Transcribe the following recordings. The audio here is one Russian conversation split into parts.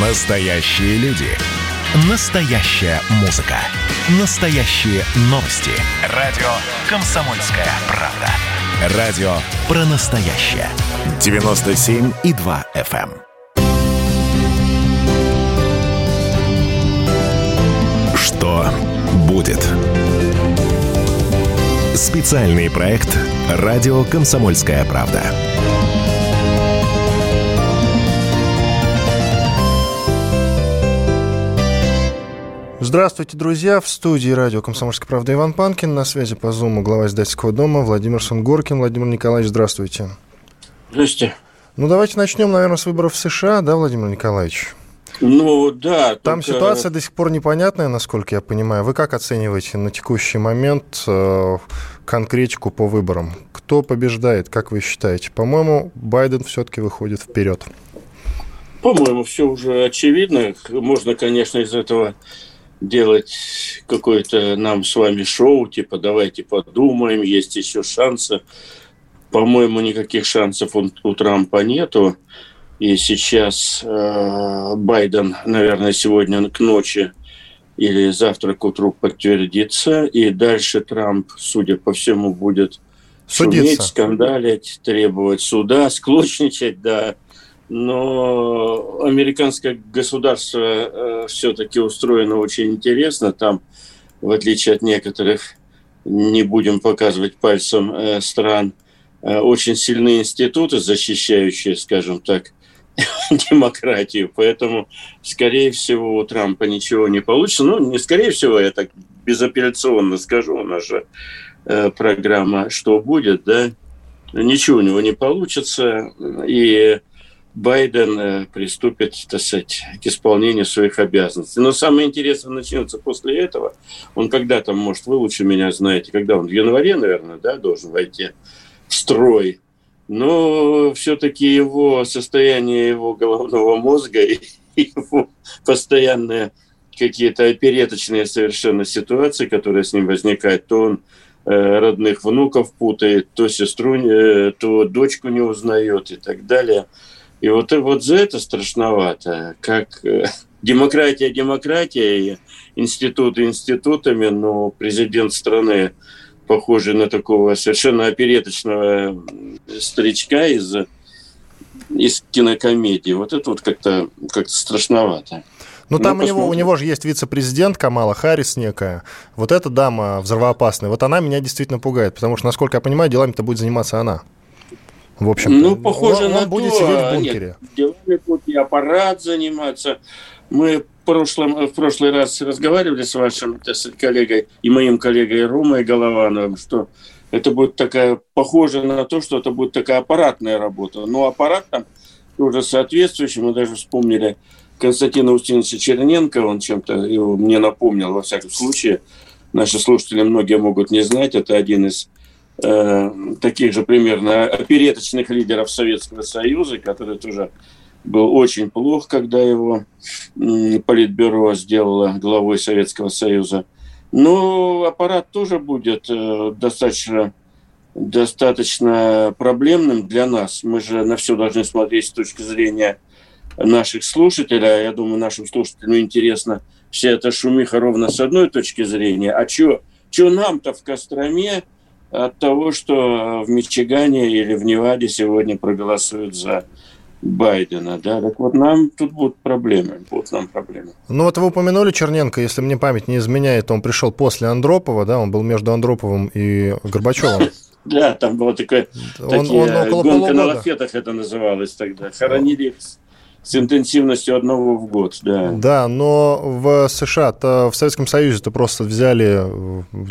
Настоящие люди. Настоящая музыка. Настоящие новости. Радио «Комсомольская правда». Радио про настоящее. 97,2 FM. эм. Что будет? Специальный проект «Радио «Комсомольская правда». Здравствуйте, друзья! В студии радио «Комсомольская правда» Иван Панкин. На связи по Зуму глава издательского дома Владимир Сунгоркин. Владимир Николаевич, здравствуйте. Здравствуйте. Ну, давайте начнем, наверное, с выборов в США, да, Владимир Николаевич? Ну, да. Там только... ситуация до сих пор непонятная, насколько я понимаю. Вы как оцениваете на текущий момент э, конкретику по выборам? Кто побеждает, как вы считаете? По-моему, Байден все-таки выходит вперед. По-моему, все уже очевидно. Можно, конечно, из этого делать какое-то нам с вами шоу, типа давайте подумаем, есть еще шансы. По-моему, никаких шансов у, у Трампа нету. И сейчас э, Байден, наверное, сегодня к ночи или завтра к утру подтвердится. И дальше Трамп, судя по всему, будет Судиться. шуметь, скандалить, требовать суда, склочничать, да но американское государство э, все-таки устроено очень интересно. Там, в отличие от некоторых, не будем показывать пальцем э, стран, э, очень сильные институты, защищающие, скажем так, демократию. Поэтому, скорее всего, у Трампа ничего не получится. Ну, не скорее всего, я так безапелляционно скажу, у нас же программа «Что будет?», да, ничего у него не получится. И Байден э, приступит, так сказать, к исполнению своих обязанностей. Но самое интересное начнется после этого. Он когда там, может, вы лучше меня знаете, когда он в январе, наверное, да, должен войти в строй. Но все-таки его состояние его головного мозга и его постоянные какие-то опереточные совершенно ситуации, которые с ним возникают, то он э, родных внуков путает, то сестру, э, то дочку не узнает и так далее – и вот, вот за это страшновато. Как э, демократия, демократия, и институты институтами, но президент страны, похожий на такого совершенно опереточного старичка из, из кинокомедии. Вот это вот как-то как страшновато. Ну, там ну, у, него, у него же есть вице-президент Камала Харрис некая. Вот эта дама взрывоопасная. Вот она меня действительно пугает, потому что, насколько я понимаю, делами-то будет заниматься она. В общем, ну, похоже он, на он будет то, сидеть в бункере. Нет, делами будет и аппарат заниматься. Мы в прошлом, в прошлый раз разговаривали с вашим так сказать, коллегой и моим коллегой Ромой Головановым, что это будет такая, похоже на то, что это будет такая аппаратная работа. Но аппарат там уже соответствующий. Мы даже вспомнили Константина Устиновича Черненко, он чем-то его мне напомнил, во всяком случае. Наши слушатели многие могут не знать, это один из э, таких же примерно опереточных лидеров Советского Союза, который тоже был очень плох, когда его Политбюро сделало главой Советского Союза. Но аппарат тоже будет э, достаточно, достаточно проблемным для нас. Мы же на все должны смотреть с точки зрения наших слушателей. А я думаю, нашим слушателям интересно вся эта шумиха ровно с одной точки зрения. А что нам-то в Костроме от того, что в Мичигане или в Неваде сегодня проголосуют за Байдена, да, так вот нам тут будут проблемы, будут нам проблемы. Ну вот вы упомянули Черненко, если мне память не изменяет, он пришел после Андропова, да, он был между Андроповым и Горбачевым. Да, там была такая гонка на лафетах это называлось тогда, хоронили с интенсивностью одного в год, да. Да, но в США, -то, в Советском Союзе-то просто взяли,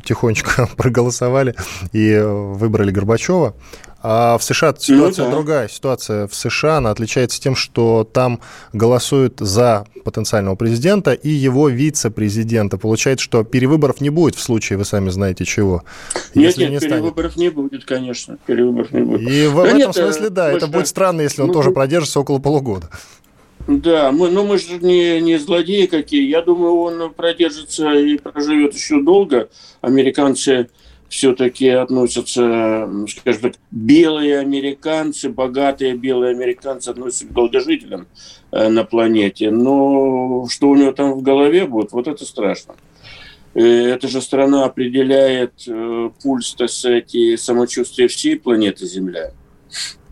тихонечко проголосовали и выбрали Горбачева. А в США ситуация ну, да. другая. Ситуация в США, она отличается тем, что там голосуют за потенциального президента и его вице-президента. Получается, что перевыборов не будет в случае, вы сами знаете чего. Нет, нет, не перевыборов станет. не будет, конечно. Перевыборов не будет. И в, да в этом нет, смысле, да, это будет странно, если он ну, тоже продержится около полугода. Да, мы, ну мы же не, не злодеи какие. Я думаю, он продержится и проживет еще долго. Американцы все-таки относятся, скажем так, белые американцы, богатые белые американцы относятся к долгожителям э, на планете. Но что у него там в голове будет, вот это страшно. Э, эта же страна определяет э, пульс, так сказать, и самочувствие всей планеты Земля.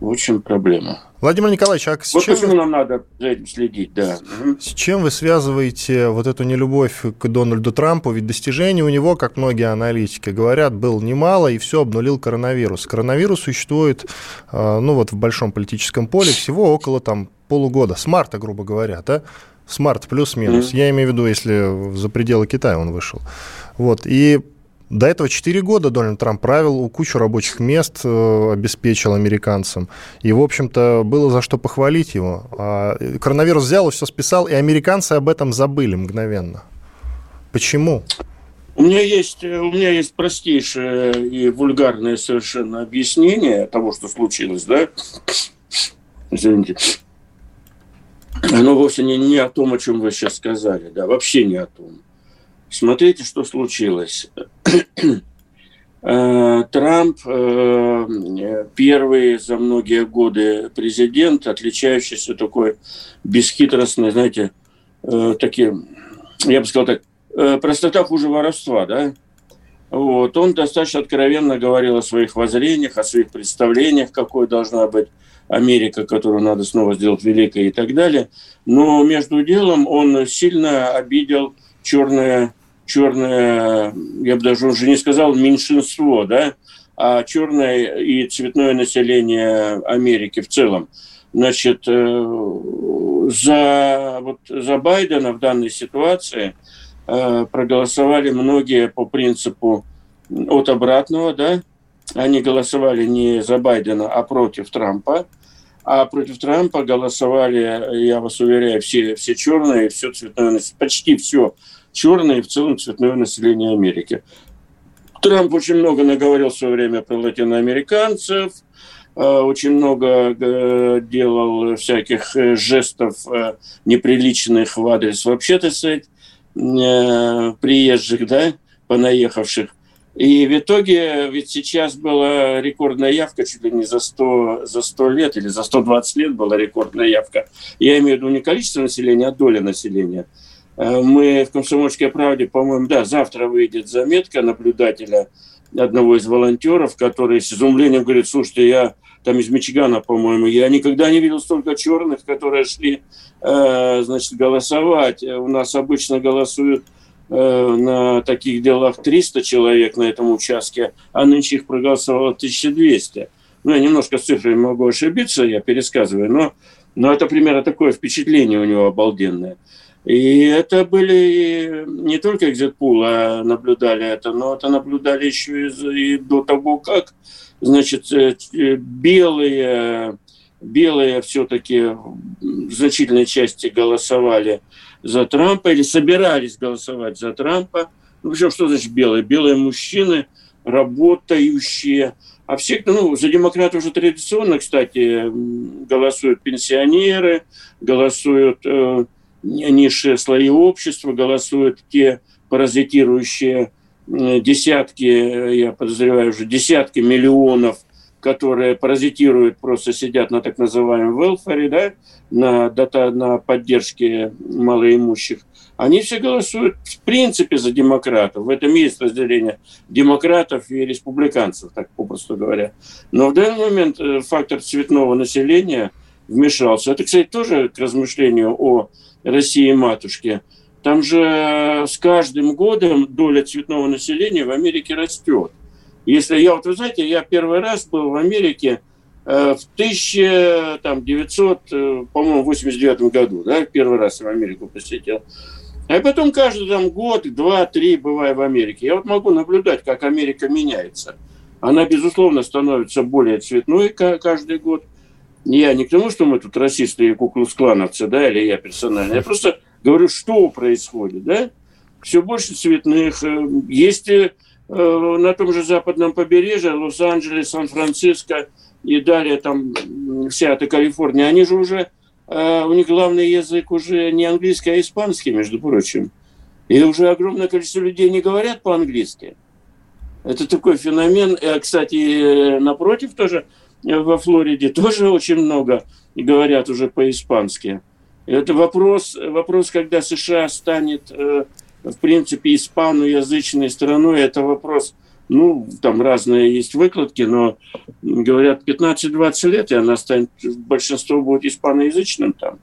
В общем, проблема. Владимир Николаевич, а с вот чем... почему нам надо за этим следить, да. С чем вы связываете вот эту нелюбовь к Дональду Трампу? Ведь достижений у него, как многие аналитики говорят, было немало, и все обнулил коронавирус. Коронавирус существует, а, ну вот в большом политическом поле всего около там полугода, с марта, грубо говоря, да? С марта плюс-минус. Mm-hmm. Я имею в виду, если за пределы Китая он вышел. Вот. И до этого 4 года Дональд Трамп правил, кучу рабочих мест э, обеспечил американцам. И, в общем-то, было за что похвалить его. А коронавирус взял и все списал, и американцы об этом забыли мгновенно. Почему? У меня есть, у меня есть простейшее и вульгарное совершенно объяснение того, что случилось, да? Извините. Оно вовсе не, не о том, о чем вы сейчас сказали, да, вообще не о том. Смотрите, что случилось. Э, Трамп э, первый за многие годы президент, отличающийся такой бесхитростной, знаете, э, таким, я бы сказал так, простота хуже воровства, да? Вот. Он достаточно откровенно говорил о своих воззрениях, о своих представлениях, какой должна быть Америка, которую надо снова сделать великой и так далее. Но между делом он сильно обидел черное черное, я бы даже уже не сказал меньшинство, да, а черное и цветное население Америки в целом. Значит, э, за, вот, за Байдена в данной ситуации э, проголосовали многие по принципу от обратного, да, они голосовали не за Байдена, а против Трампа. А против Трампа голосовали, я вас уверяю, все, все черные, все цветное, почти все черное и в целом цветное население Америки. Трамп очень много наговорил в свое время про латиноамериканцев, э, очень много э, делал всяких э, жестов неприличных в адрес вообще, так сказать, приезжих, да, понаехавших. И в итоге, ведь сейчас была рекордная явка, чуть ли не за 100, за 100 лет или за 120 лет была рекордная явка. Я имею в виду не количество населения, а доля населения – мы в «Комсомольской правде», по-моему, да, завтра выйдет заметка наблюдателя одного из волонтеров, который с изумлением говорит, слушайте, я там из Мичигана, по-моему, я никогда не видел столько черных, которые шли, э, значит, голосовать. У нас обычно голосуют э, на таких делах 300 человек на этом участке, а нынче их проголосовало 1200. Ну, я немножко с цифрами могу ошибиться, я пересказываю, но, но это примерно такое впечатление у него обалденное. И это были не только экзитпул, а наблюдали это, но это наблюдали еще и, до того, как, значит, э, белые, белые все-таки в значительной части голосовали за Трампа или собирались голосовать за Трампа. Ну, причем, что значит белые? Белые мужчины, работающие. А все, ну, за демократов уже традиционно, кстати, голосуют пенсионеры, голосуют э, низшие слои общества, голосуют те паразитирующие десятки, я подозреваю уже десятки миллионов, которые паразитируют, просто сидят на так называемом велфаре, да, на, дата, на поддержке малоимущих, они все голосуют в принципе за демократов. В этом есть разделение демократов и республиканцев, так попросту говоря. Но в данный момент э, фактор цветного населения вмешался. Это, кстати, тоже к размышлению о России матушки, там же с каждым годом доля цветного населения в Америке растет. Если я, вот вы знаете, я первый раз был в Америке э, в 1900, э, по-моему, 89 году, да, первый раз в Америку посетил. А потом каждый там год, два, три бываю в Америке. Я вот могу наблюдать, как Америка меняется. Она, безусловно, становится более цветной каждый год. Я не к тому, что мы тут расисты и куклус-клановцы, да, или я персонально. Я просто говорю, что происходит, да. Все больше цветных. Э, есть э, на том же западном побережье, Лос-Анджелес, Сан-Франциско и далее там вся эта Калифорния, они же уже, э, у них главный язык уже не английский, а испанский, между прочим. И уже огромное количество людей не говорят по-английски. Это такой феномен. Кстати, напротив тоже во Флориде тоже очень много говорят уже по-испански. Это вопрос, вопрос, когда США станет, в принципе, испаноязычной страной, это вопрос, ну, там разные есть выкладки, но говорят 15-20 лет, и она станет, большинство будет испаноязычным там.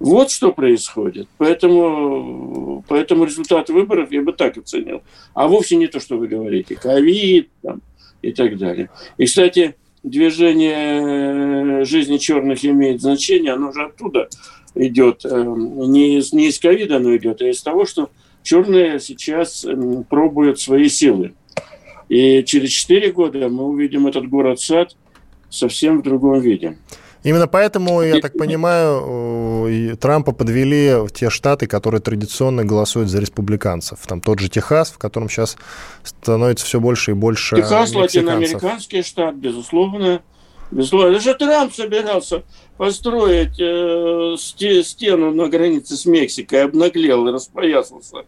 Вот что происходит. Поэтому, поэтому результат выборов я бы так оценил. А вовсе не то, что вы говорите. Ковид там, и так далее. И, кстати, движение жизни черных имеет значение. Оно же оттуда идет. Эм, не из, не из ковида оно идет, а из того, что черные сейчас пробуют свои силы. И через 4 года мы увидим этот город-сад совсем в другом виде. Именно поэтому, я так понимаю, Трампа подвели в те штаты, которые традиционно голосуют за республиканцев. Там тот же Техас, в котором сейчас становится все больше и больше Техас, латиноамериканский штат, безусловно. Безусловно. Даже Трамп собирался построить э, стену на границе с Мексикой, обнаглел и распоясался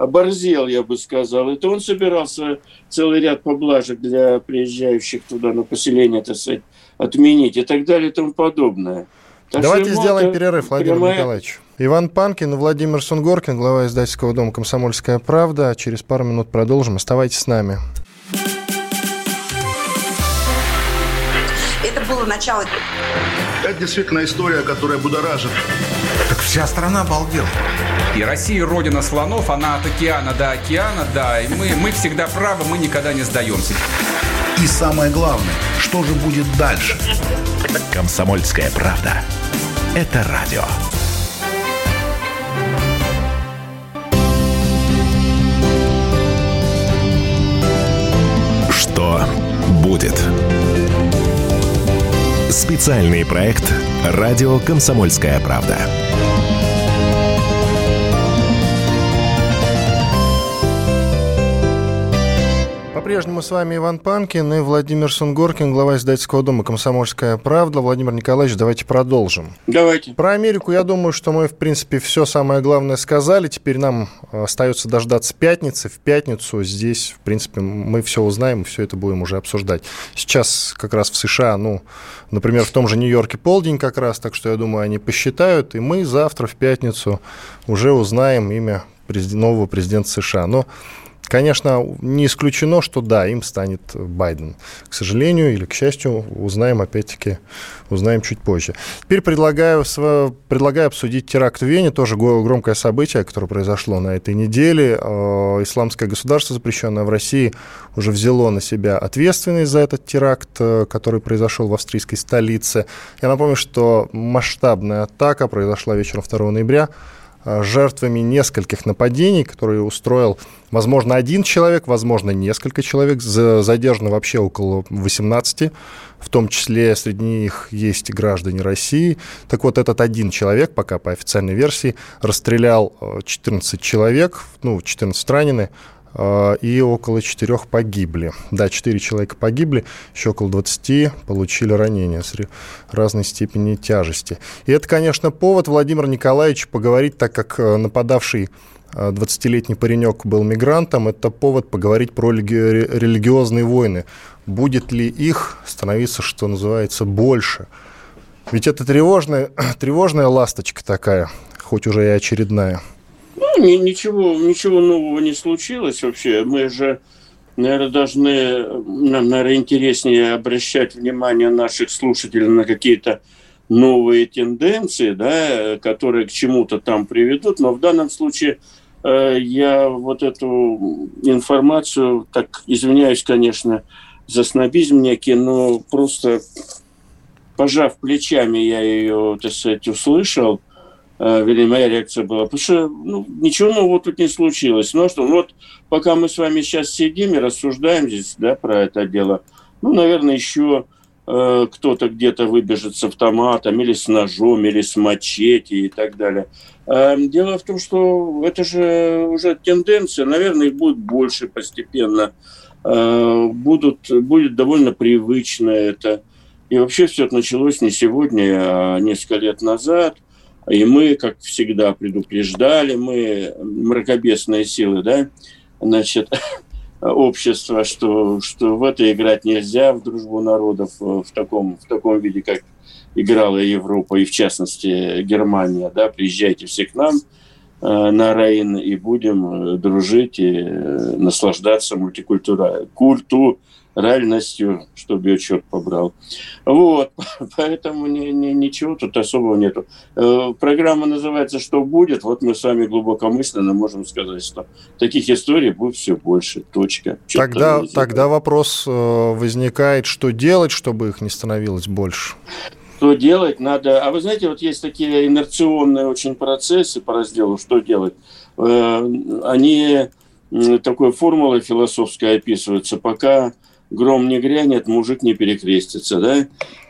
оборзел, я бы сказал. Это он собирался целый ряд поблажек для приезжающих туда на поселение, так сказать, отменить и так далее и тому подобное. Так Давайте сделаем это перерыв, Владимир прямая... Николаевич. Иван Панкин и Владимир Сунгоркин, глава издательского дома «Комсомольская правда». Через пару минут продолжим. Оставайтесь с нами. Это было начало. Это действительно история, которая будоражит. Так вся страна обалдела. И Россия родина слонов, она от океана до океана, да. И мы, мы всегда правы, мы никогда не сдаемся. И самое главное, что же будет дальше? Комсомольская правда. Это радио. Что будет? Специальный проект «Радио Комсомольская правда». По-прежнему с вами Иван Панкин и Владимир Сунгоркин, глава издательского дома «Комсомольская правда». Владимир Николаевич, давайте продолжим. Давайте. Про Америку, я думаю, что мы, в принципе, все самое главное сказали. Теперь нам остается дождаться пятницы. В пятницу здесь, в принципе, мы все узнаем, и все это будем уже обсуждать. Сейчас как раз в США, ну, например, в том же Нью-Йорке полдень как раз, так что я думаю, они посчитают, и мы завтра в пятницу уже узнаем имя нового президента США. Но Конечно, не исключено, что да, им станет Байден. К сожалению или к счастью, узнаем опять-таки, узнаем чуть позже. Теперь предлагаю, предлагаю обсудить теракт в Вене, тоже громкое событие, которое произошло на этой неделе. Э, исламское государство, запрещенное в России, уже взяло на себя ответственность за этот теракт, э, который произошел в австрийской столице. Я напомню, что масштабная атака произошла вечером 2 ноября жертвами нескольких нападений, которые устроил, возможно, один человек, возможно, несколько человек. Задержано вообще около 18, в том числе среди них есть граждане России. Так вот, этот один человек, пока по официальной версии, расстрелял 14 э, человек, ну, 14 ранены, и около четырех погибли. Да, четыре человека погибли, еще около 20 получили ранения с разной степени тяжести. И это, конечно, повод Владимир Николаевич поговорить, так как э, нападавший 20-летний э, паренек был мигрантом, это повод поговорить про религиозные войны. Будет ли их становиться, что называется, больше? Ведь это тревожная, тревожная ласточка такая, хоть уже и очередная. Ну, ничего, ничего нового не случилось вообще. Мы же, наверное, должны, нам, наверное, интереснее обращать внимание наших слушателей на какие-то новые тенденции, да, которые к чему-то там приведут. Но в данном случае э, я вот эту информацию, так извиняюсь, конечно, за снобизм некий, но просто пожав плечами, я ее, так сказать, услышал – э, вернее, моя реакция была, потому что ну, ничего нового тут не случилось. Ну а что, ну, вот пока мы с вами сейчас сидим и рассуждаем здесь, да, про это дело, ну, наверное, еще э, кто-то где-то выбежит с автоматом или с ножом, или с мачете и так далее. Э, дело в том, что это же уже тенденция, наверное, их будет больше постепенно. Э, будут, будет довольно привычно это. И вообще все это началось не сегодня, а несколько лет назад – и мы, как всегда, предупреждали, мы мракобесные силы, да, значит, общества, что, что в это играть нельзя, в дружбу народов в таком, в таком виде, как играла Европа, и в частности Германия. Да, приезжайте все к нам на Рейн, и будем дружить и наслаждаться мультикультурой. Культу, реальностью, чтобы ее черт побрал. Вот, поэтому ни, ни, ничего тут особого нету. Э, программа называется «Что будет?». Вот мы с вами глубокомысленно можем сказать, что таких историй будет все больше. Точка. Тогда, тогда вопрос э, возникает, что делать, чтобы их не становилось больше? Что делать надо... А вы знаете, вот есть такие инерционные очень процессы по разделу «Что делать?». Э, они такой формулой философской описываются, пока гром не грянет, мужик не перекрестится, да?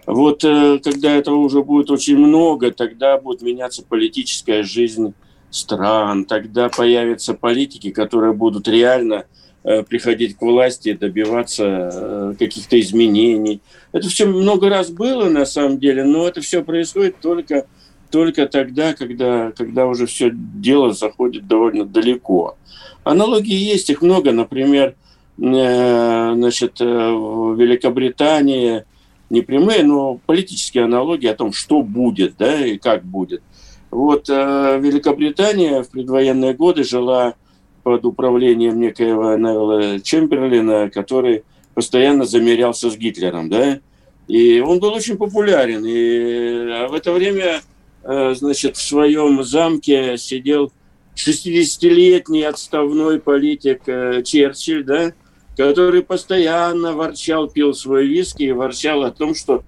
Вот э, когда этого уже будет очень много, тогда будет меняться политическая жизнь стран, тогда появятся политики, которые будут реально э, приходить к власти, добиваться э, каких-то изменений. Это все много раз было на самом деле, но это все происходит только, только тогда, когда, когда уже все дело заходит довольно далеко. Аналогии есть, их много. Например, значит, э, в Великобритании не прямые, но политические аналогии о том, что будет, да, и как будет. Вот э, Великобритания в предвоенные годы жила под управлением некоего Невилла Чемберлина, который постоянно замерялся с Гитлером, да, и он был очень популярен. И в это время, значит, в своем замке сидел 60-летний отставной политик Черчилль, да, который постоянно ворчал, пил свой виски и ворчал о том, что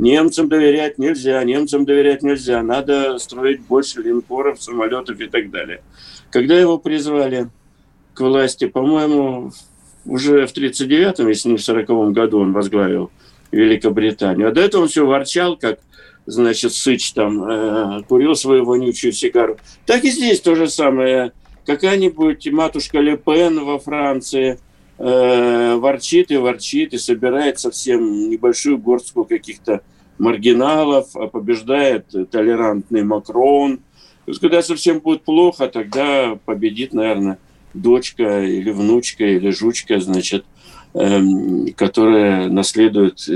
немцам доверять нельзя, немцам доверять нельзя, надо строить больше линкоров, самолетов и так далее. Когда его призвали к власти, по-моему, уже в 1939-м, если не в 1940 году он возглавил Великобританию. А до этого он все ворчал, как, значит, Сыч там э, курил свою вонючую сигару. Так и здесь то же самое. Какая-нибудь матушка Ле Пен во Франции – э, ворчит и ворчит и собирает совсем небольшую горстку каких-то маргиналов, а побеждает толерантный Макрон. То есть, когда совсем будет плохо, тогда победит, наверное, дочка или внучка или жучка, значит, э, которая наследует э,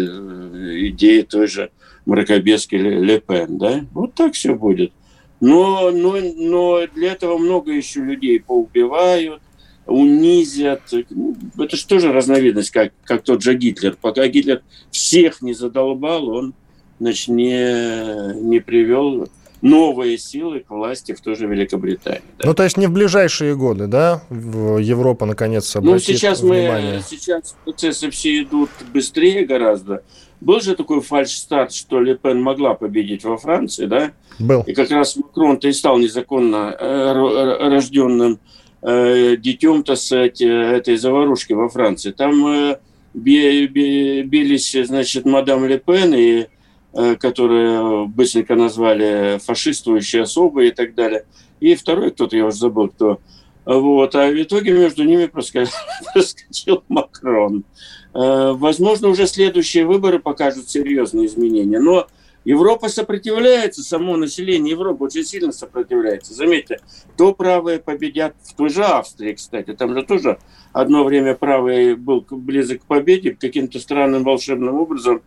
идеи той же мракобески Ле Пен, да? Вот так все будет. Но, но, но для этого много еще людей поубивают, унизят. Ну, это же тоже разновидность, как, как тот же Гитлер. Пока Гитлер всех не задолбал, он значит, не, не привел новые силы к власти в той же Великобритании. Да. Ну, то есть не в ближайшие годы, да, Европа наконец обратит Ну, сейчас внимание. мы, сейчас процессы все идут быстрее гораздо. Был же такой фальш-старт, что Ле Пен могла победить во Франции, да? Был. И как раз Макрон-то и стал незаконно э, рожденным детем, так сказать, э, этой заварушки во Франции. Там э, бились, значит, мадам Ле Пен, и, э, которые быстренько назвали фашистующие особы и так далее. И второй кто-то, я уже забыл, кто. Вот. А в итоге между ними проскочил Макрон. Э, возможно, уже следующие выборы покажут серьезные изменения. Но Европа сопротивляется, само население Европы очень сильно сопротивляется. Заметьте, то правые победят в той же Австрии, кстати. Там же тоже одно время правый был близок к победе, каким-то странным волшебным образом,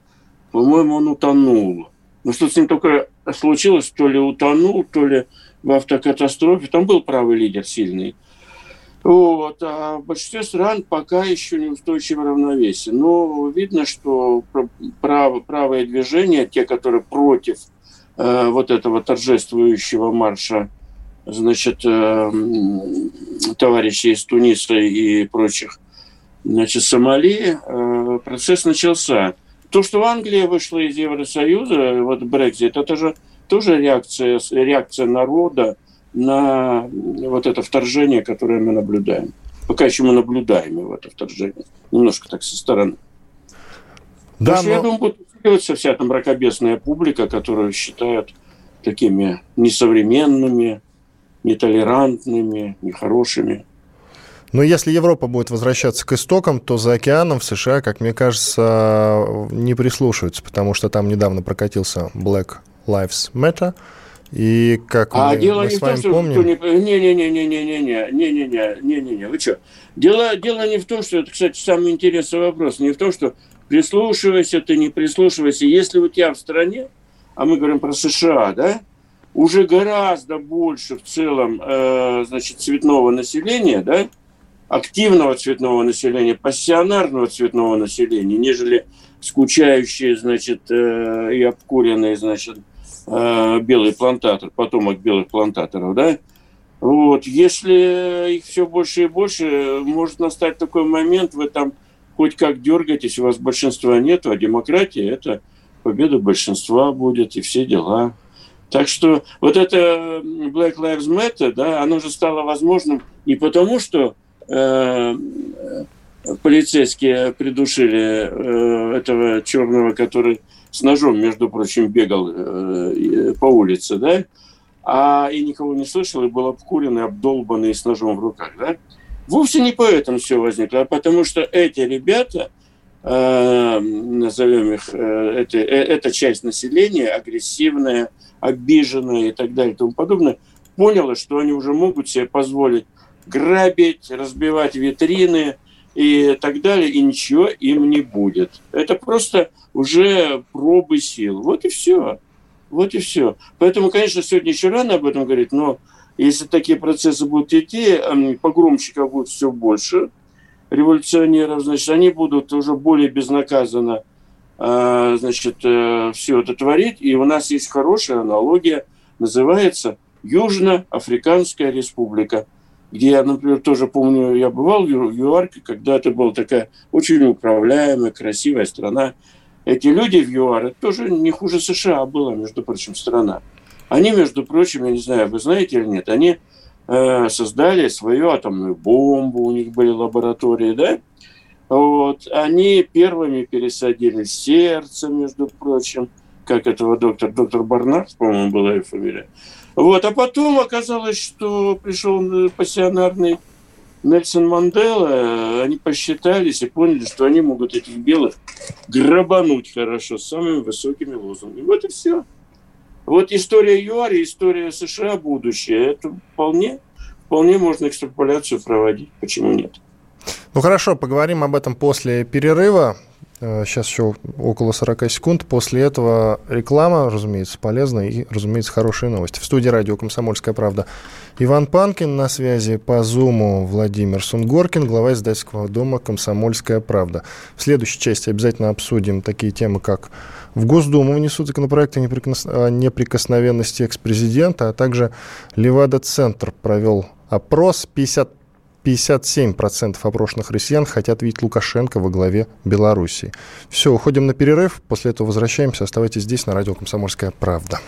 по-моему, он утонул. Ну что с ним только случилось, то ли утонул, то ли в автокатастрофе. Там был правый лидер сильный. Вот. А в большинстве стран пока еще неустойчивое равновесие. Но видно, что право, правое движение, те, которые против э, вот этого торжествующего марша значит, э, товарищей из Туниса и прочих значит, Сомали, э, процесс начался. То, что Англия вышла из Евросоюза, вот Брекзит, это же тоже реакция, реакция народа на вот это вторжение, которое мы наблюдаем. Пока еще мы наблюдаем его, это вторжение. Немножко так со стороны. Да, Потому но... я думаю, будет усиливаться вся там мракобесная публика, которую считают такими несовременными, нетолерантными, нехорошими. Но если Европа будет возвращаться к истокам, то за океаном в США, как мне кажется, не прислушиваются, потому что там недавно прокатился Black Lives Matter – И как а мы, дело мы не с в том, вами что помним... Не-не-не-не-не-не-не, не-не-не, не-не-не, вы что? Дело, дело не в том, что это, кстати, самый интересный вопрос, не в том, что прислушивайся ты, не прислушивайся. Если у тебя в стране, а мы говорим про США, да, уже гораздо больше в целом, э, значит, цветного населения, да, активного цветного населения, пассионарного цветного населения, нежели скучающие, значит, э, и обкуренные, значит, э, белый плантатор, потомок белых плантаторов, да, вот, если их все больше и больше, может настать такой момент, вы там хоть как дергаетесь, у вас большинства нет, а демократия – это победа большинства будет и все дела. Так что вот это Black Lives Matter, да, оно же стало возможным не потому, что э, полицейские придушили э, этого черного, который с ножом, между прочим, бегал э, по улице, да, а и никого не слышал, и был обкуренный, обдолбанный с ножом в руках, да. Вовсе не поэтому все возникло, а потому что эти ребята, э, назовем их, э, э, эта часть населения, агрессивная, обиженная и так далее и тому подобное, поняла, что они уже могут себе позволить грабить, разбивать витрины и так далее, и ничего им не будет. Это просто уже пробы сил. Вот и все. Вот и все. Поэтому, конечно, сегодня еще рано об этом говорить, но если такие процессы будут идти, погромщиков будет все больше, революционеров, значит, они будут уже более безнаказанно а, значит, э, все это творить. И у нас есть хорошая аналогия, называется Южноафриканская республика, где я, например, тоже помню, я бывал в ЮАРке, когда это была такая очень управляемая, красивая страна. Эти люди в ЮАР, это тоже не хуже США была, между прочим, страна. Они, между прочим, я не знаю, вы знаете или нет, они э, создали свою атомную бомбу, у них были лаборатории, да? Вот. Они первыми пересадили сердце, между прочим, как этого доктор, доктор Барнард, по-моему, была ее фамилия. Вот. А потом оказалось, что пришел пассионарный Нельсон Мандела, они посчитались и поняли, что они могут этих белых грабануть хорошо с самыми высокими лозунгами. Вот и все. Вот история ЮАР и история США будущее. Это вполне, вполне можно экстраполяцию проводить. Почему нет? Ну хорошо, поговорим об этом после перерыва. Сейчас еще около 40 секунд. После этого реклама, разумеется, полезная и, разумеется, хорошие новости. В студии радио «Комсомольская правда» Иван Панкин, на связи по Зуму Владимир Сунгоркин, глава издательского дома «Комсомольская правда». В следующей части обязательно обсудим такие темы, как в Госдуму внесут законопроекты о неприкосновенности экс-президента, а также Левада-центр провел опрос. 50 57% опрошенных россиян хотят видеть Лукашенко во главе Беларуси. Все, уходим на перерыв, после этого возвращаемся. Оставайтесь здесь, на радио «Комсомольская правда».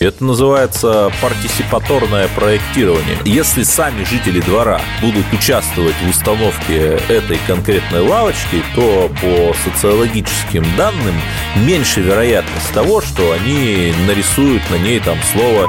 Это называется партисипаторное проектирование. Если сами жители двора будут участвовать в установке этой конкретной лавочки, то по социологическим данным меньше вероятность того, что они нарисуют на ней там слово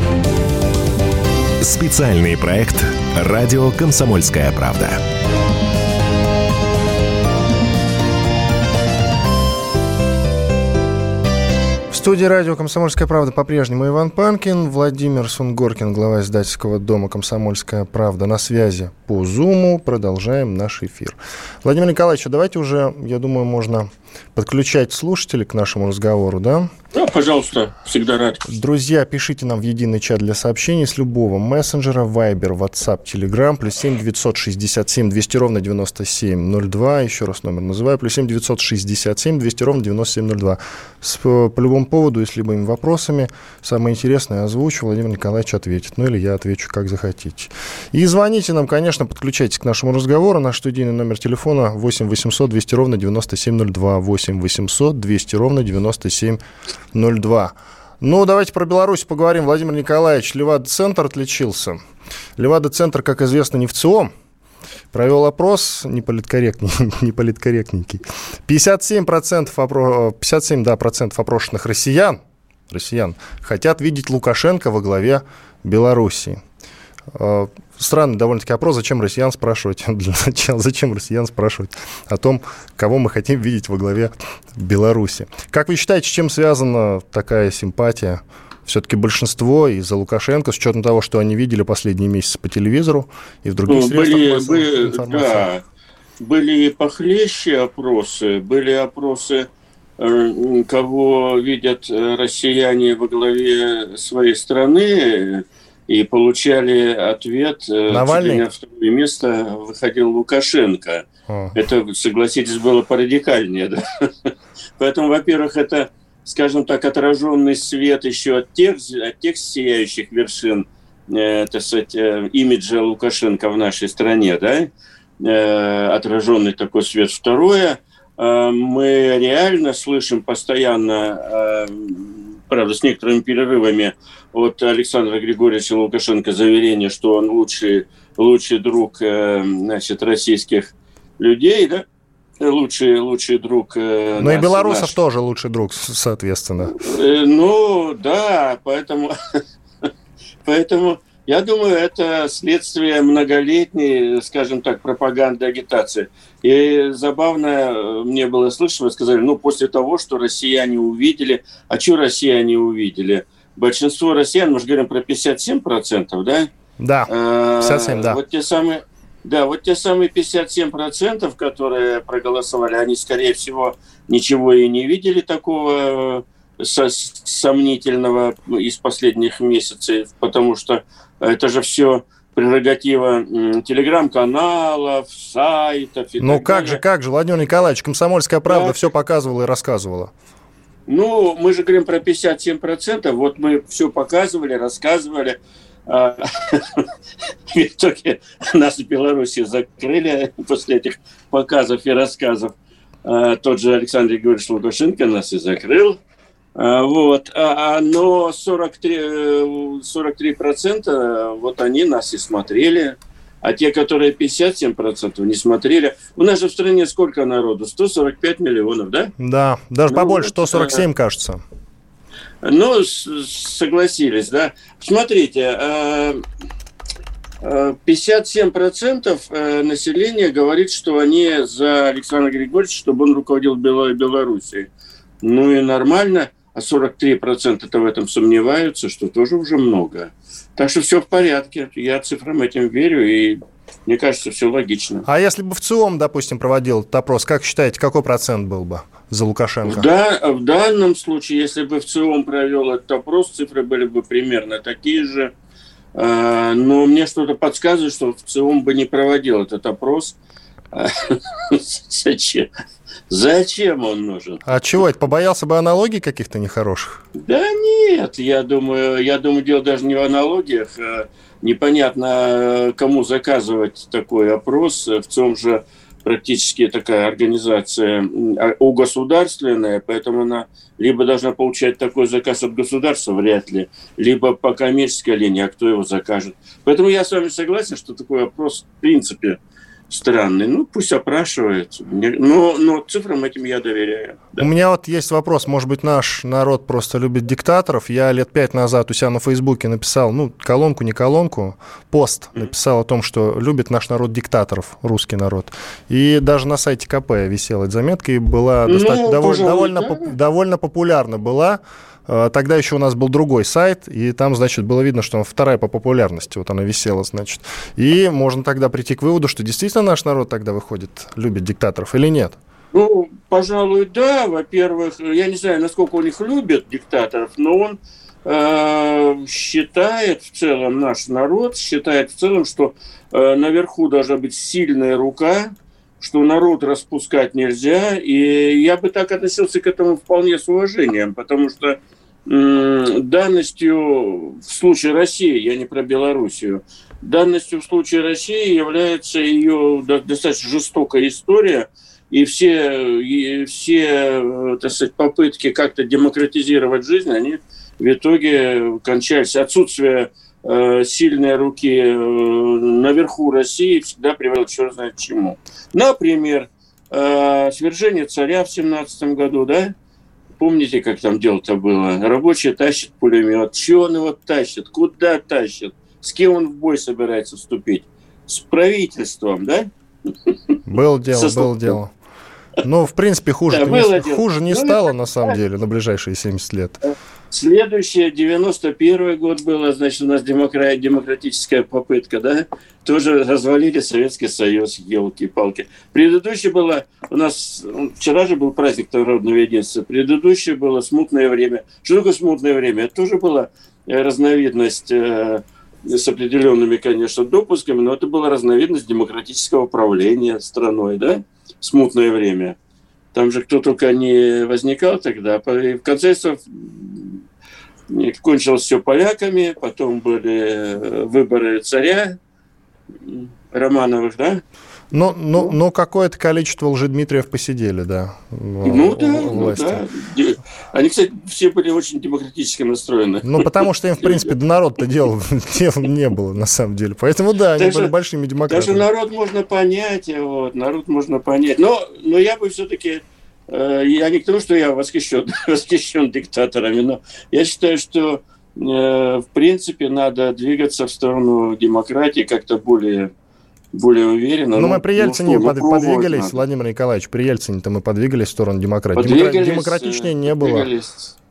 Специальный проект «Радио Комсомольская правда». В студии радио «Комсомольская правда» по-прежнему Иван Панкин, Владимир Сунгоркин, глава издательского дома «Комсомольская правда» на связи по Зуму. Продолжаем наш эфир. Владимир Николаевич, давайте уже, я думаю, можно подключать слушателей к нашему разговору, да? Да, пожалуйста, всегда рад. Друзья, пишите нам в единый чат для сообщений с любого мессенджера, Viber, WhatsApp, Telegram, плюс 7 967 200 ровно 9702, еще раз номер называю, плюс 7 967 200 ровно 9702. С, по любому поводу, если любыми вопросами, самое интересное озвучу, Владимир Николаевич ответит, ну или я отвечу, как захотите. И звоните нам, конечно, подключайтесь к нашему разговору, наш студийный номер телефона 8 800 200 ровно 9702, 8 800 200 ровно 9702. Ну, давайте про Беларусь поговорим. Владимир Николаевич, Левад-центр отличился. Левада-центр, как известно, не в ЦИОМ, Провел опрос неполиткорректненький. неполиткорректненький. 57%, опро... 57 да, процентов опрошенных россиян, россиян хотят видеть Лукашенко во главе Белоруссии. Странный довольно-таки опрос, зачем россиян спрашивать, зачем, зачем россиян спрашивать о том, кого мы хотим видеть во главе Беларуси. Как вы считаете, с чем связана такая симпатия все-таки большинство из-за Лукашенко, с учетом того, что они видели последние месяцы по телевизору и в других ну, средствах были, информации. Да, были похлеще опросы, были опросы, э, кого видят э, россияне во главе своей страны, и получали ответ. Э, Навальный? На второе место выходил Лукашенко. О. Это, согласитесь, было порадикальнее. Да? Поэтому, во-первых, это скажем так, отраженный свет еще от тех, от тех сияющих вершин, э, так сказать, э, имиджа Лукашенко в нашей стране, да, э, отраженный такой свет. Второе, э, мы реально слышим постоянно, э, правда, с некоторыми перерывами от Александра Григорьевича Лукашенко заверение, что он лучший, лучший друг э, значит, российских людей, да, лучший, лучший друг. Э, ну и белорусов наш. тоже лучший друг, соответственно. Э, ну, да, поэтому, поэтому я думаю, это следствие многолетней, скажем так, пропаганды, агитации. И забавно мне было слышно, вы сказали, ну, после того, что россияне увидели, а что россияне увидели? Большинство россиян, мы же говорим про 57%, да? Да, 57, а, да. Вот те самые, да, вот те самые 57%, которые проголосовали, они, скорее всего, ничего и не видели такого э, со сомнительного из последних месяцев, потому что это же все прерогатива телеграм-каналов, сайтов. И ну как далее. же, как же, Владимир Николаевич, комсомольская правда да. все показывала и рассказывала. Ну, мы же говорим про 57%, вот мы все показывали, рассказывали, а, в итоге нас в Беларуси закрыли после этих показов и рассказов. А, тот же Александр Григорьевич Лукашенко нас и закрыл. А, вот. Но 43, 43% вот они нас и смотрели. А те, которые 57% не смотрели. У нас же в стране сколько народу? 145 миллионов, да? Да, даже ну, побольше, 147, кажется. Ну, согласились, да. Смотрите, 57% э, э, населения говорит, что они за Александра Григорьевича, чтобы он руководил Белоруссией. Ну и нормально, а 43% это в этом сомневаются, что тоже уже много. Так что все в порядке. Я цифрам этим верю, и мне кажется, все логично. А если бы в ЦИОМ, допустим, проводил этот опрос, как считаете, какой процент был бы? за Лукашенко? Да, в данном случае, если бы в ЦИОМ провел этот опрос, цифры были бы примерно такие же. А, но мне что-то подсказывает, что в ЦИОМ бы не проводил этот опрос. Зачем? Зачем он нужен? А чего это? Побоялся бы аналогий каких-то нехороших? Да нет, я думаю, я думаю, дело даже не в аналогиях. А непонятно, кому заказывать такой опрос. В том же практически такая организация а, угосударственная, поэтому она либо должна получать такой заказ от государства, вряд ли, либо по коммерческой линии, а кто его закажет. Поэтому я с вами согласен, что такой вопрос в принципе странный. Ну, пусть опрашивает. Но, но цифрам этим я доверяю. Да. У меня вот есть вопрос. Может быть, наш народ просто любит диктаторов. Я лет пять назад у себя на Фейсбуке написал, ну, колонку, не колонку, пост написал о том, что любит наш народ диктаторов, русский народ. И даже на сайте КП висела эта заметка, и была ну, достаточно, довольно, довольно, да. довольно популярна была. А, тогда еще у нас был другой сайт, и там, значит, было видно, что он вторая по популярности, вот она висела, значит. И можно тогда прийти к выводу, что действительно наш народ тогда выходит, любит диктаторов или нет? Ну, пожалуй, да. Во-первых, я не знаю, насколько у них любят диктаторов, но он э, считает в целом, наш народ считает в целом, что э, наверху должна быть сильная рука, что народ распускать нельзя. И я бы так относился к этому вполне с уважением, потому что данностью в случае России, я не про Белоруссию, данностью в случае России является ее достаточно жестокая история, и все, и все так сказать, попытки как-то демократизировать жизнь, они в итоге кончались. Отсутствие э, сильные руки э, наверху России всегда к черт знает чему. Например, э, свержение царя в 17 году, да? Помните, как там дело-то было? Рабочие тащат пулемет. Чего он его тащит? Куда тащит? С кем он в бой собирается вступить? С правительством, да? Было дело, было дело. Ну, в принципе, хуже, да, не, хуже не ну, стало, на самом деле, на ближайшие 70 лет. Следующее, 91 год было, значит, у нас демокра... демократическая попытка, да? Тоже развалили Советский Союз, елки-палки. Предыдущее было, у нас, вчера же был праздник народного единства, предыдущее было смутное время. Что такое смутное время? Это тоже была э, разновидность э, с определенными, конечно, допусками, но это была разновидность демократического правления страной, да? Смутное время. Там же кто только не возникал тогда. В конце концов, кончилось все поляками, потом были э, выборы царя Романовых, да? Ну, ну, ну какое-то количество лжедмитриев посидели, да. Ну да, ну да. Они, кстати, все были очень демократически настроены. Ну, потому что им, в принципе, до народ-то дел, дел не было, на самом деле. Поэтому, да, они были большими демократами. Даже народ можно понять, вот, народ можно понять. Но, но я бы все-таки Э, я не к тому, что я восхищен, восхищен диктаторами, но я считаю, что э, в принципе надо двигаться в сторону демократии как-то более более уверенно. Но ну, мы при Ельцине ну, под, ну, подвигались, надо. Владимир Николаевич, при Ельцине-то мы подвигались в сторону демократии. Демокра... Демократичнее не было.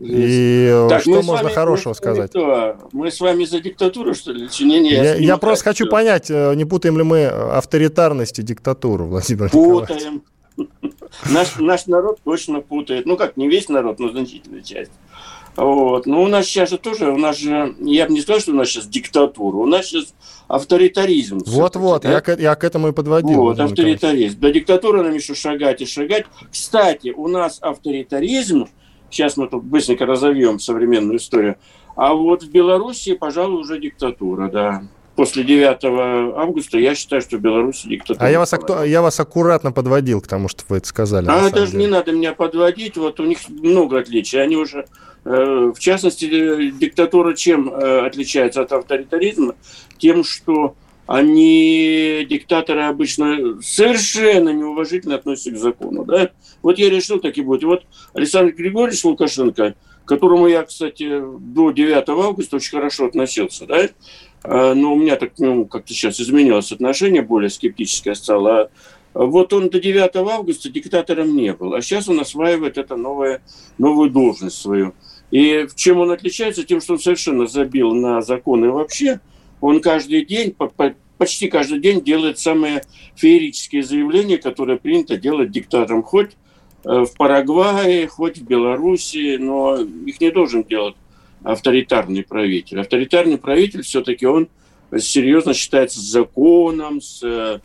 И так, что можно вами, хорошего мы сказать? Кто? Мы с вами за диктатуру, что ли? Не, не, я, я просто хочу понять, э, не путаем ли мы авторитарность и диктатуру, Владимир Путаем. Николаевич? Наш, наш народ точно путает. Ну, как, не весь народ, но значительная часть. Вот. Но у нас сейчас же тоже, у нас же, я бы не сказал, что у нас сейчас диктатура, у нас сейчас авторитаризм. Вот-вот, да? я, я к этому и подводил. Вот, авторитаризм. До диктатуры нам еще шагать и шагать. Кстати, у нас авторитаризм, сейчас мы тут быстренько разовьем современную историю, а вот в Беларуси, пожалуй, уже диктатура, да после 9 августа, я считаю, что в Беларуси диктатура. А я вас, акту... я вас аккуратно подводил к тому, что вы это сказали. А даже деле. не надо меня подводить, вот у них много отличий. Они уже, в частности, э, диктатура чем э, отличается от авторитаризма? Тем, что они, диктаторы, обычно совершенно неуважительно относятся к закону. Да? Вот я решил, так и будет. И вот Александр Григорьевич Лукашенко, к которому я, кстати, до 9 августа очень хорошо относился, да, но у меня так, ну, как-то сейчас изменилось отношение, более скептическое стало. А вот он до 9 августа диктатором не был, а сейчас он осваивает это новое, новую должность свою. И в чем он отличается? Тем, что он совершенно забил на законы вообще. Он каждый день, почти каждый день делает самые феерические заявления, которые принято делать диктатором. Хоть э, в Парагвае, хоть в Белоруссии, но их не должен делать авторитарный правитель. Авторитарный правитель все-таки он серьезно считается законом, с,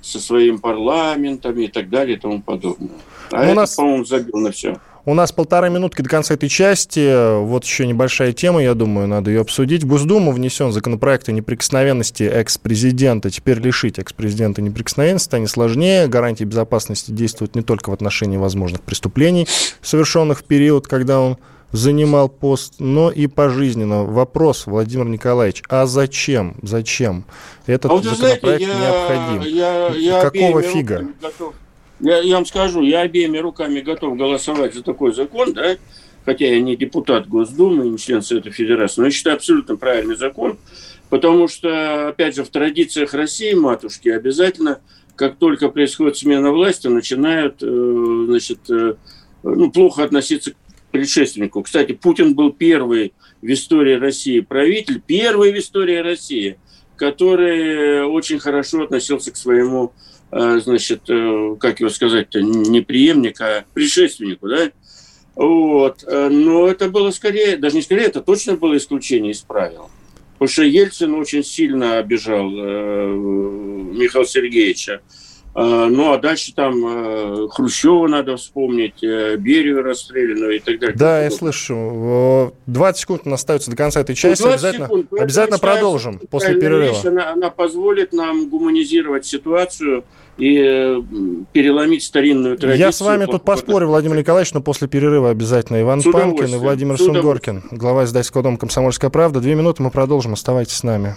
со своим парламентом и так далее и тому подобное. А ну, это, нас... по-моему, забил на все. У нас полторы минутки до конца этой части. Вот еще небольшая тема, я думаю, надо ее обсудить. В Госдуму внесен законопроект о неприкосновенности экс-президента. Теперь лишить экс-президента неприкосновенности станет сложнее. Гарантии безопасности действуют не только в отношении возможных преступлений, совершенных в период, когда он занимал пост, но и пожизненно. Вопрос, Владимир Николаевич, а зачем? Зачем? Этот а законопроект знаете, я, необходим. Я, я Какого фига? Я, я вам скажу, я обеими руками готов голосовать за такой закон, да, хотя я не депутат Госдумы, не член Совета Федерации, но я считаю абсолютно правильный закон, потому что, опять же, в традициях России, матушки, обязательно, как только происходит смена власти, начинают, э, значит, э, ну, плохо относиться к предшественнику. Кстати, Путин был первый в истории России правитель, первый в истории России, который очень хорошо относился к своему, значит, э, как его сказать-то, не преемнику, а предшественнику, да? Вот. Э, но это было скорее, даже не скорее, это точно было исключение из правил. Потому что Ельцин очень сильно обижал Михаила Сергеевича. А, ну, а дальше там э, Хрущева надо вспомнить, э, Берию расстрелянную и так далее. Да, я слышу. 20 секунд у нас остается до конца этой ну, части. Ну, обязательно секунд. обязательно продолжим после перерыва. Вещь, она, она позволит нам гуманизировать ситуацию и э, переломить старинную традицию. Я с вами тут поспорю, Владимир Николаевич, но после перерыва обязательно Иван Панкин и Владимир Сунгоркин, глава издательского дома «Комсомольская правда». Две минуты мы продолжим. Оставайтесь с нами.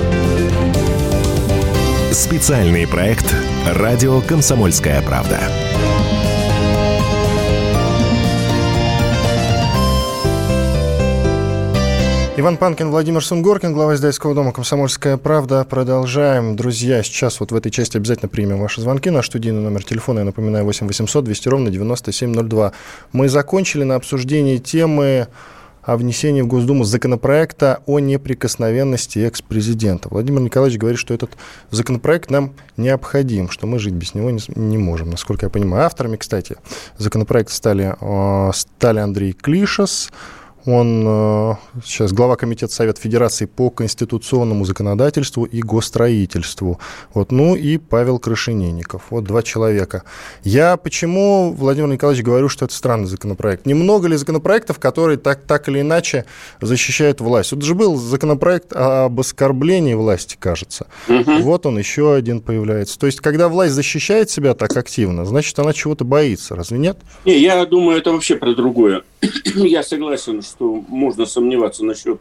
Специальный проект «Радио Комсомольская правда». Иван Панкин, Владимир Сунгоркин, глава издательского дома «Комсомольская правда». Продолжаем. Друзья, сейчас вот в этой части обязательно примем ваши звонки. Наш студийный номер телефона, я напоминаю, 8 800 200 ровно 9702. Мы закончили на обсуждении темы о внесении в Госдуму законопроекта о неприкосновенности экс-президента. Владимир Николаевич говорит, что этот законопроект нам необходим, что мы жить без него не, не можем, насколько я понимаю. Авторами, кстати, законопроекта стали, э, стали Андрей Клишес, он э, сейчас глава комитета Совета Федерации по конституционному законодательству и госстроительству. Вот, ну и Павел Крашенинников. Вот два человека. Я почему, Владимир Николаевич, говорю, что это странный законопроект? Немного ли законопроектов, которые так, так или иначе защищают власть? Вот же был законопроект об оскорблении власти, кажется. Угу. Вот он еще один появляется. То есть, когда власть защищает себя так активно, значит, она чего-то боится. Разве нет? Не, я думаю, это вообще про другое. я согласен, что можно сомневаться насчет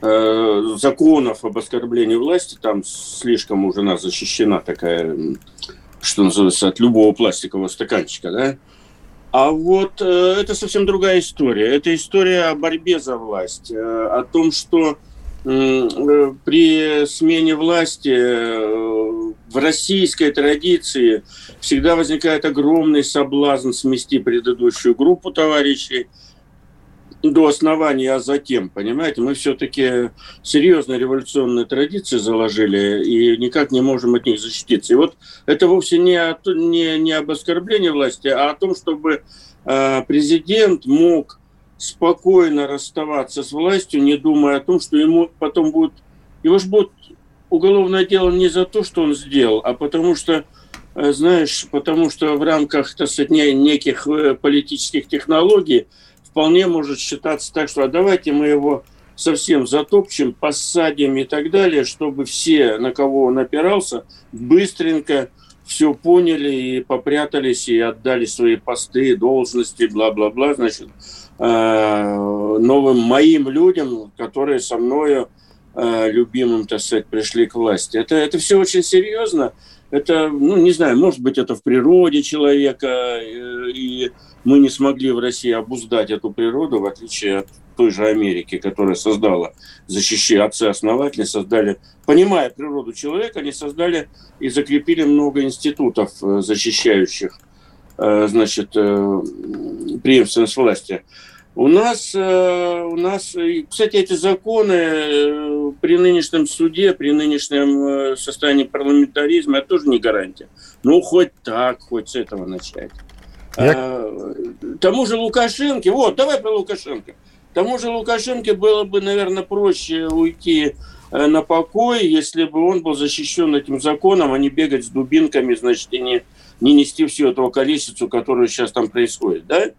э, законов об оскорблении власти. Там слишком уже нас защищена такая, что называется, от любого пластикового стаканчика, да? А вот э, это совсем другая история. Это история о борьбе за власть, э, о том, что при смене власти в российской традиции всегда возникает огромный соблазн смести предыдущую группу товарищей – до основания, а затем, понимаете, мы все-таки серьезные революционные традиции заложили и никак не можем от них защититься. И вот это вовсе не, о, не, не об оскорблении власти, а о том, чтобы э, президент мог спокойно расставаться с властью, не думая о том, что ему потом будет, его же будет уголовное дело не за то, что он сделал, а потому что э, знаешь, потому что в рамках, так сказать, неких э, политических технологий вполне может считаться так, что а давайте мы его совсем затопчем, посадим и так далее, чтобы все, на кого он опирался, быстренько все поняли и попрятались и отдали свои посты, должности, бла-бла-бла, значит, э, новым моим людям, которые со мною э, любимым, так сказать, пришли к власти. Это, это все очень серьезно. Это, ну, не знаю, может быть, это в природе человека, э, и мы не смогли в России обуздать эту природу, в отличие от той же Америки, которая создала, защищая отцы-основатели, создали, понимая природу человека, они создали и закрепили много институтов, э, защищающих, э, значит, преемственность власти. У нас, у нас, кстати, эти законы при нынешнем суде, при нынешнем состоянии парламентаризма, это тоже не гарантия. Ну, хоть так, хоть с этого начать. Я... А, тому же Лукашенко, вот, давай про Лукашенко. Тому же Лукашенко было бы, наверное, проще уйти э, на покой, если бы он был защищен этим законом, а не бегать с дубинками, значит, и не, не нести всю эту колесицу, которая сейчас там происходит, да?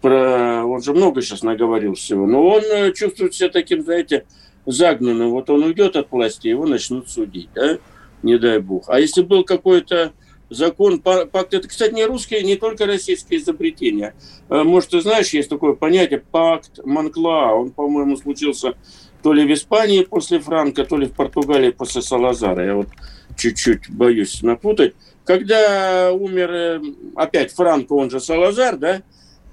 Про... Он же много сейчас наговорил всего. Но он э, чувствует себя таким, знаете, загнанным. Вот он уйдет от власти, его начнут судить, да? Не дай бог. А если был какой-то закон, пакт, это, кстати, не русское, не только российское изобретение. Э, может, ты знаешь, есть такое понятие пакт Монкла. Он, по-моему, случился то ли в Испании после Франка, то ли в Португалии после Салазара. Я вот чуть-чуть боюсь напутать. Когда умер э, опять Франко, он же Салазар, да,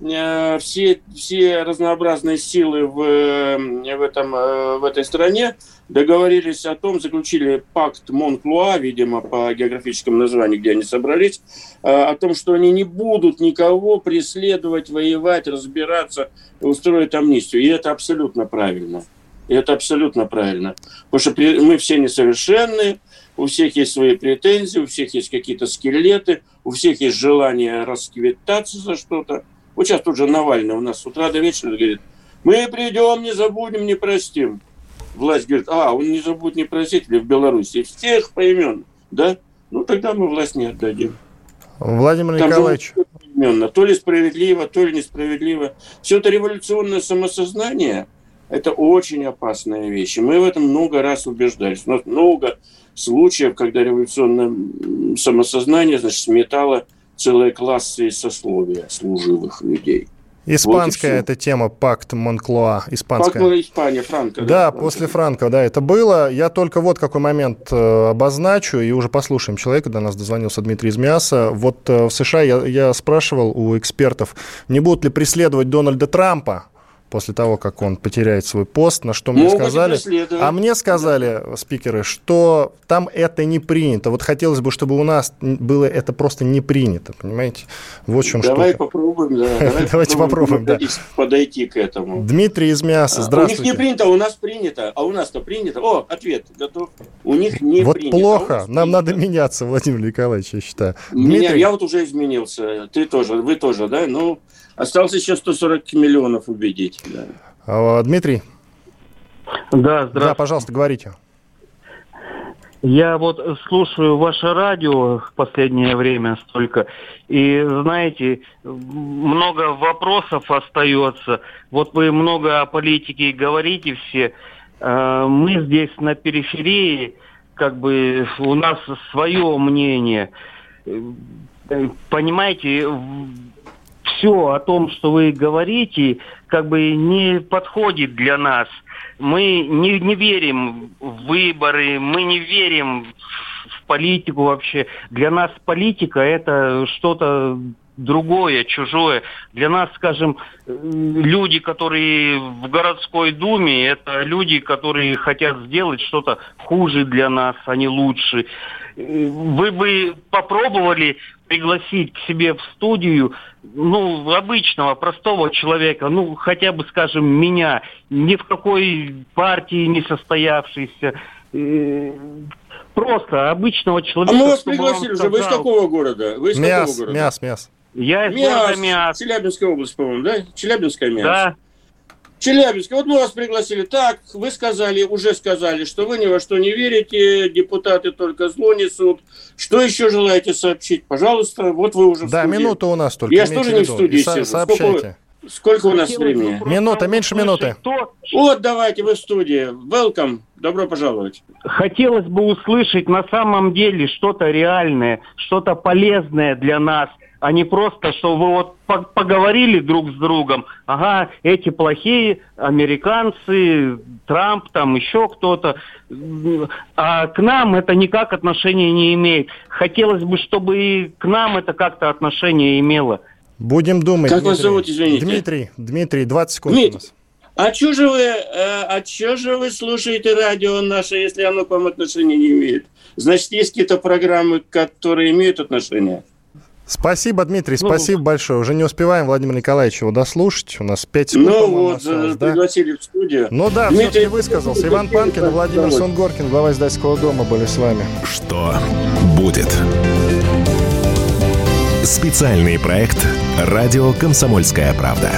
э, все, все разнообразные силы в, в, этом, в этой стране договорились о том, заключили пакт Монклуа, видимо, по географическому названию, где они собрались, о том, что они не будут никого преследовать, воевать, разбираться, устроить амнистию. И это абсолютно правильно. И это абсолютно правильно. Потому что мы все несовершенны, у всех есть свои претензии, у всех есть какие-то скелеты, у всех есть желание расквитаться за что-то. Вот сейчас тут же Навальный у нас с утра до вечера говорит, мы придем, не забудем, не простим. Власть говорит, а, он не забудет, не простить, или в Беларуси. Всех поимен, да? Ну, тогда мы власть не отдадим. Владимир Там Николаевич. То ли справедливо, то ли несправедливо. Все это революционное самосознание – это очень опасная вещь. И мы в этом много раз убеждались. У нас много случаев, когда революционное самосознание значит, сметало целые классы и сословия служивых людей. Испанская вот эта тема, пакт Монклоа, испанская. Пакт Испания, Франко. Да, да после Франко, да, это было. Я только вот какой момент э, обозначу, и уже послушаем человека, до нас дозвонился Дмитрий из Мяса. Вот э, в США я, я спрашивал у экспертов, не будут ли преследовать Дональда Трампа после того, как он потеряет свой пост, на что мне Могут сказали... А мне сказали спикеры, что там это не принято. Вот хотелось бы, чтобы у нас было это просто не принято, понимаете? Вот в чем Давай штука. попробуем, да. Давай Давайте попробуем, да. Подойти к этому. Дмитрий из Мяса, здравствуйте. У них не принято, у нас принято. А у нас-то принято. О, ответ готов. У них не вот принято. Вот а плохо. Нам надо меняться, Владимир Николаевич, я считаю. Меня. Я вот уже изменился. Ты тоже, вы тоже, да? Ну, Осталось еще 140 миллионов убедить. Да. А, Дмитрий? Да, здравствуйте. Да, пожалуйста, говорите. Я вот слушаю ваше радио в последнее время столько, и знаете, много вопросов остается. Вот вы много о политике говорите все. А, мы здесь на периферии, как бы у нас свое мнение. Понимаете, все о том, что вы говорите, как бы не подходит для нас. Мы не, не верим в выборы, мы не верим в политику вообще. Для нас политика это что-то другое, чужое. Для нас, скажем, люди, которые в городской думе, это люди, которые хотят сделать что-то хуже для нас, а не лучше. Вы бы попробовали пригласить к себе в студию, ну, обычного, простого человека, ну, хотя бы, скажем, меня, ни в какой партии не состоявшийся, э, просто обычного человека. А мы вас пригласили уже, вы из какого города? Вы из мяс, какого города? Мяс, мяс. Я из Мяс, города Мяс. Челябинская область, по-моему, да? Челябинская Мяс. Да. Челябинск. Вот мы вас пригласили. Так, вы сказали, уже сказали, что вы ни во что не верите, депутаты только зло несут. Что еще желаете сообщить? Пожалуйста, вот вы уже в Да, студии. минута у нас только. Я же тоже не в студии сижу. Сообщайте. Сколько, сколько у нас времени? Минута, меньше минуты. Вот, давайте, вы в студии. Welcome. Добро пожаловать. Хотелось бы услышать на самом деле что-то реальное, что-то полезное для нас – а не просто, что вы вот поговорили друг с другом, ага, эти плохие американцы, Трамп, там еще кто-то, а к нам это никак отношения не имеет. Хотелось бы, чтобы и к нам это как-то отношение имело. Будем думать. Как Дмитрий. вас зовут, извините? Дмитрий, Дмитрий, 20 секунд Дмитрий. у нас. А что же вы, э, а чё же вы слушаете радио наше, если оно к вам отношения не имеет? Значит, есть какие-то программы, которые имеют отношение? Спасибо, Дмитрий, ну, спасибо большое. Уже не успеваем Владимир Николаевич его дослушать. У нас 5 секунд, Ну вот, осталось, да? пригласили в студию. Ну да, Дмитрий, все-таки высказался. Иван Панкин и Владимир Сунгоркин, глава издательского дома, были с вами. Что будет? Специальный проект «Радио Комсомольская правда».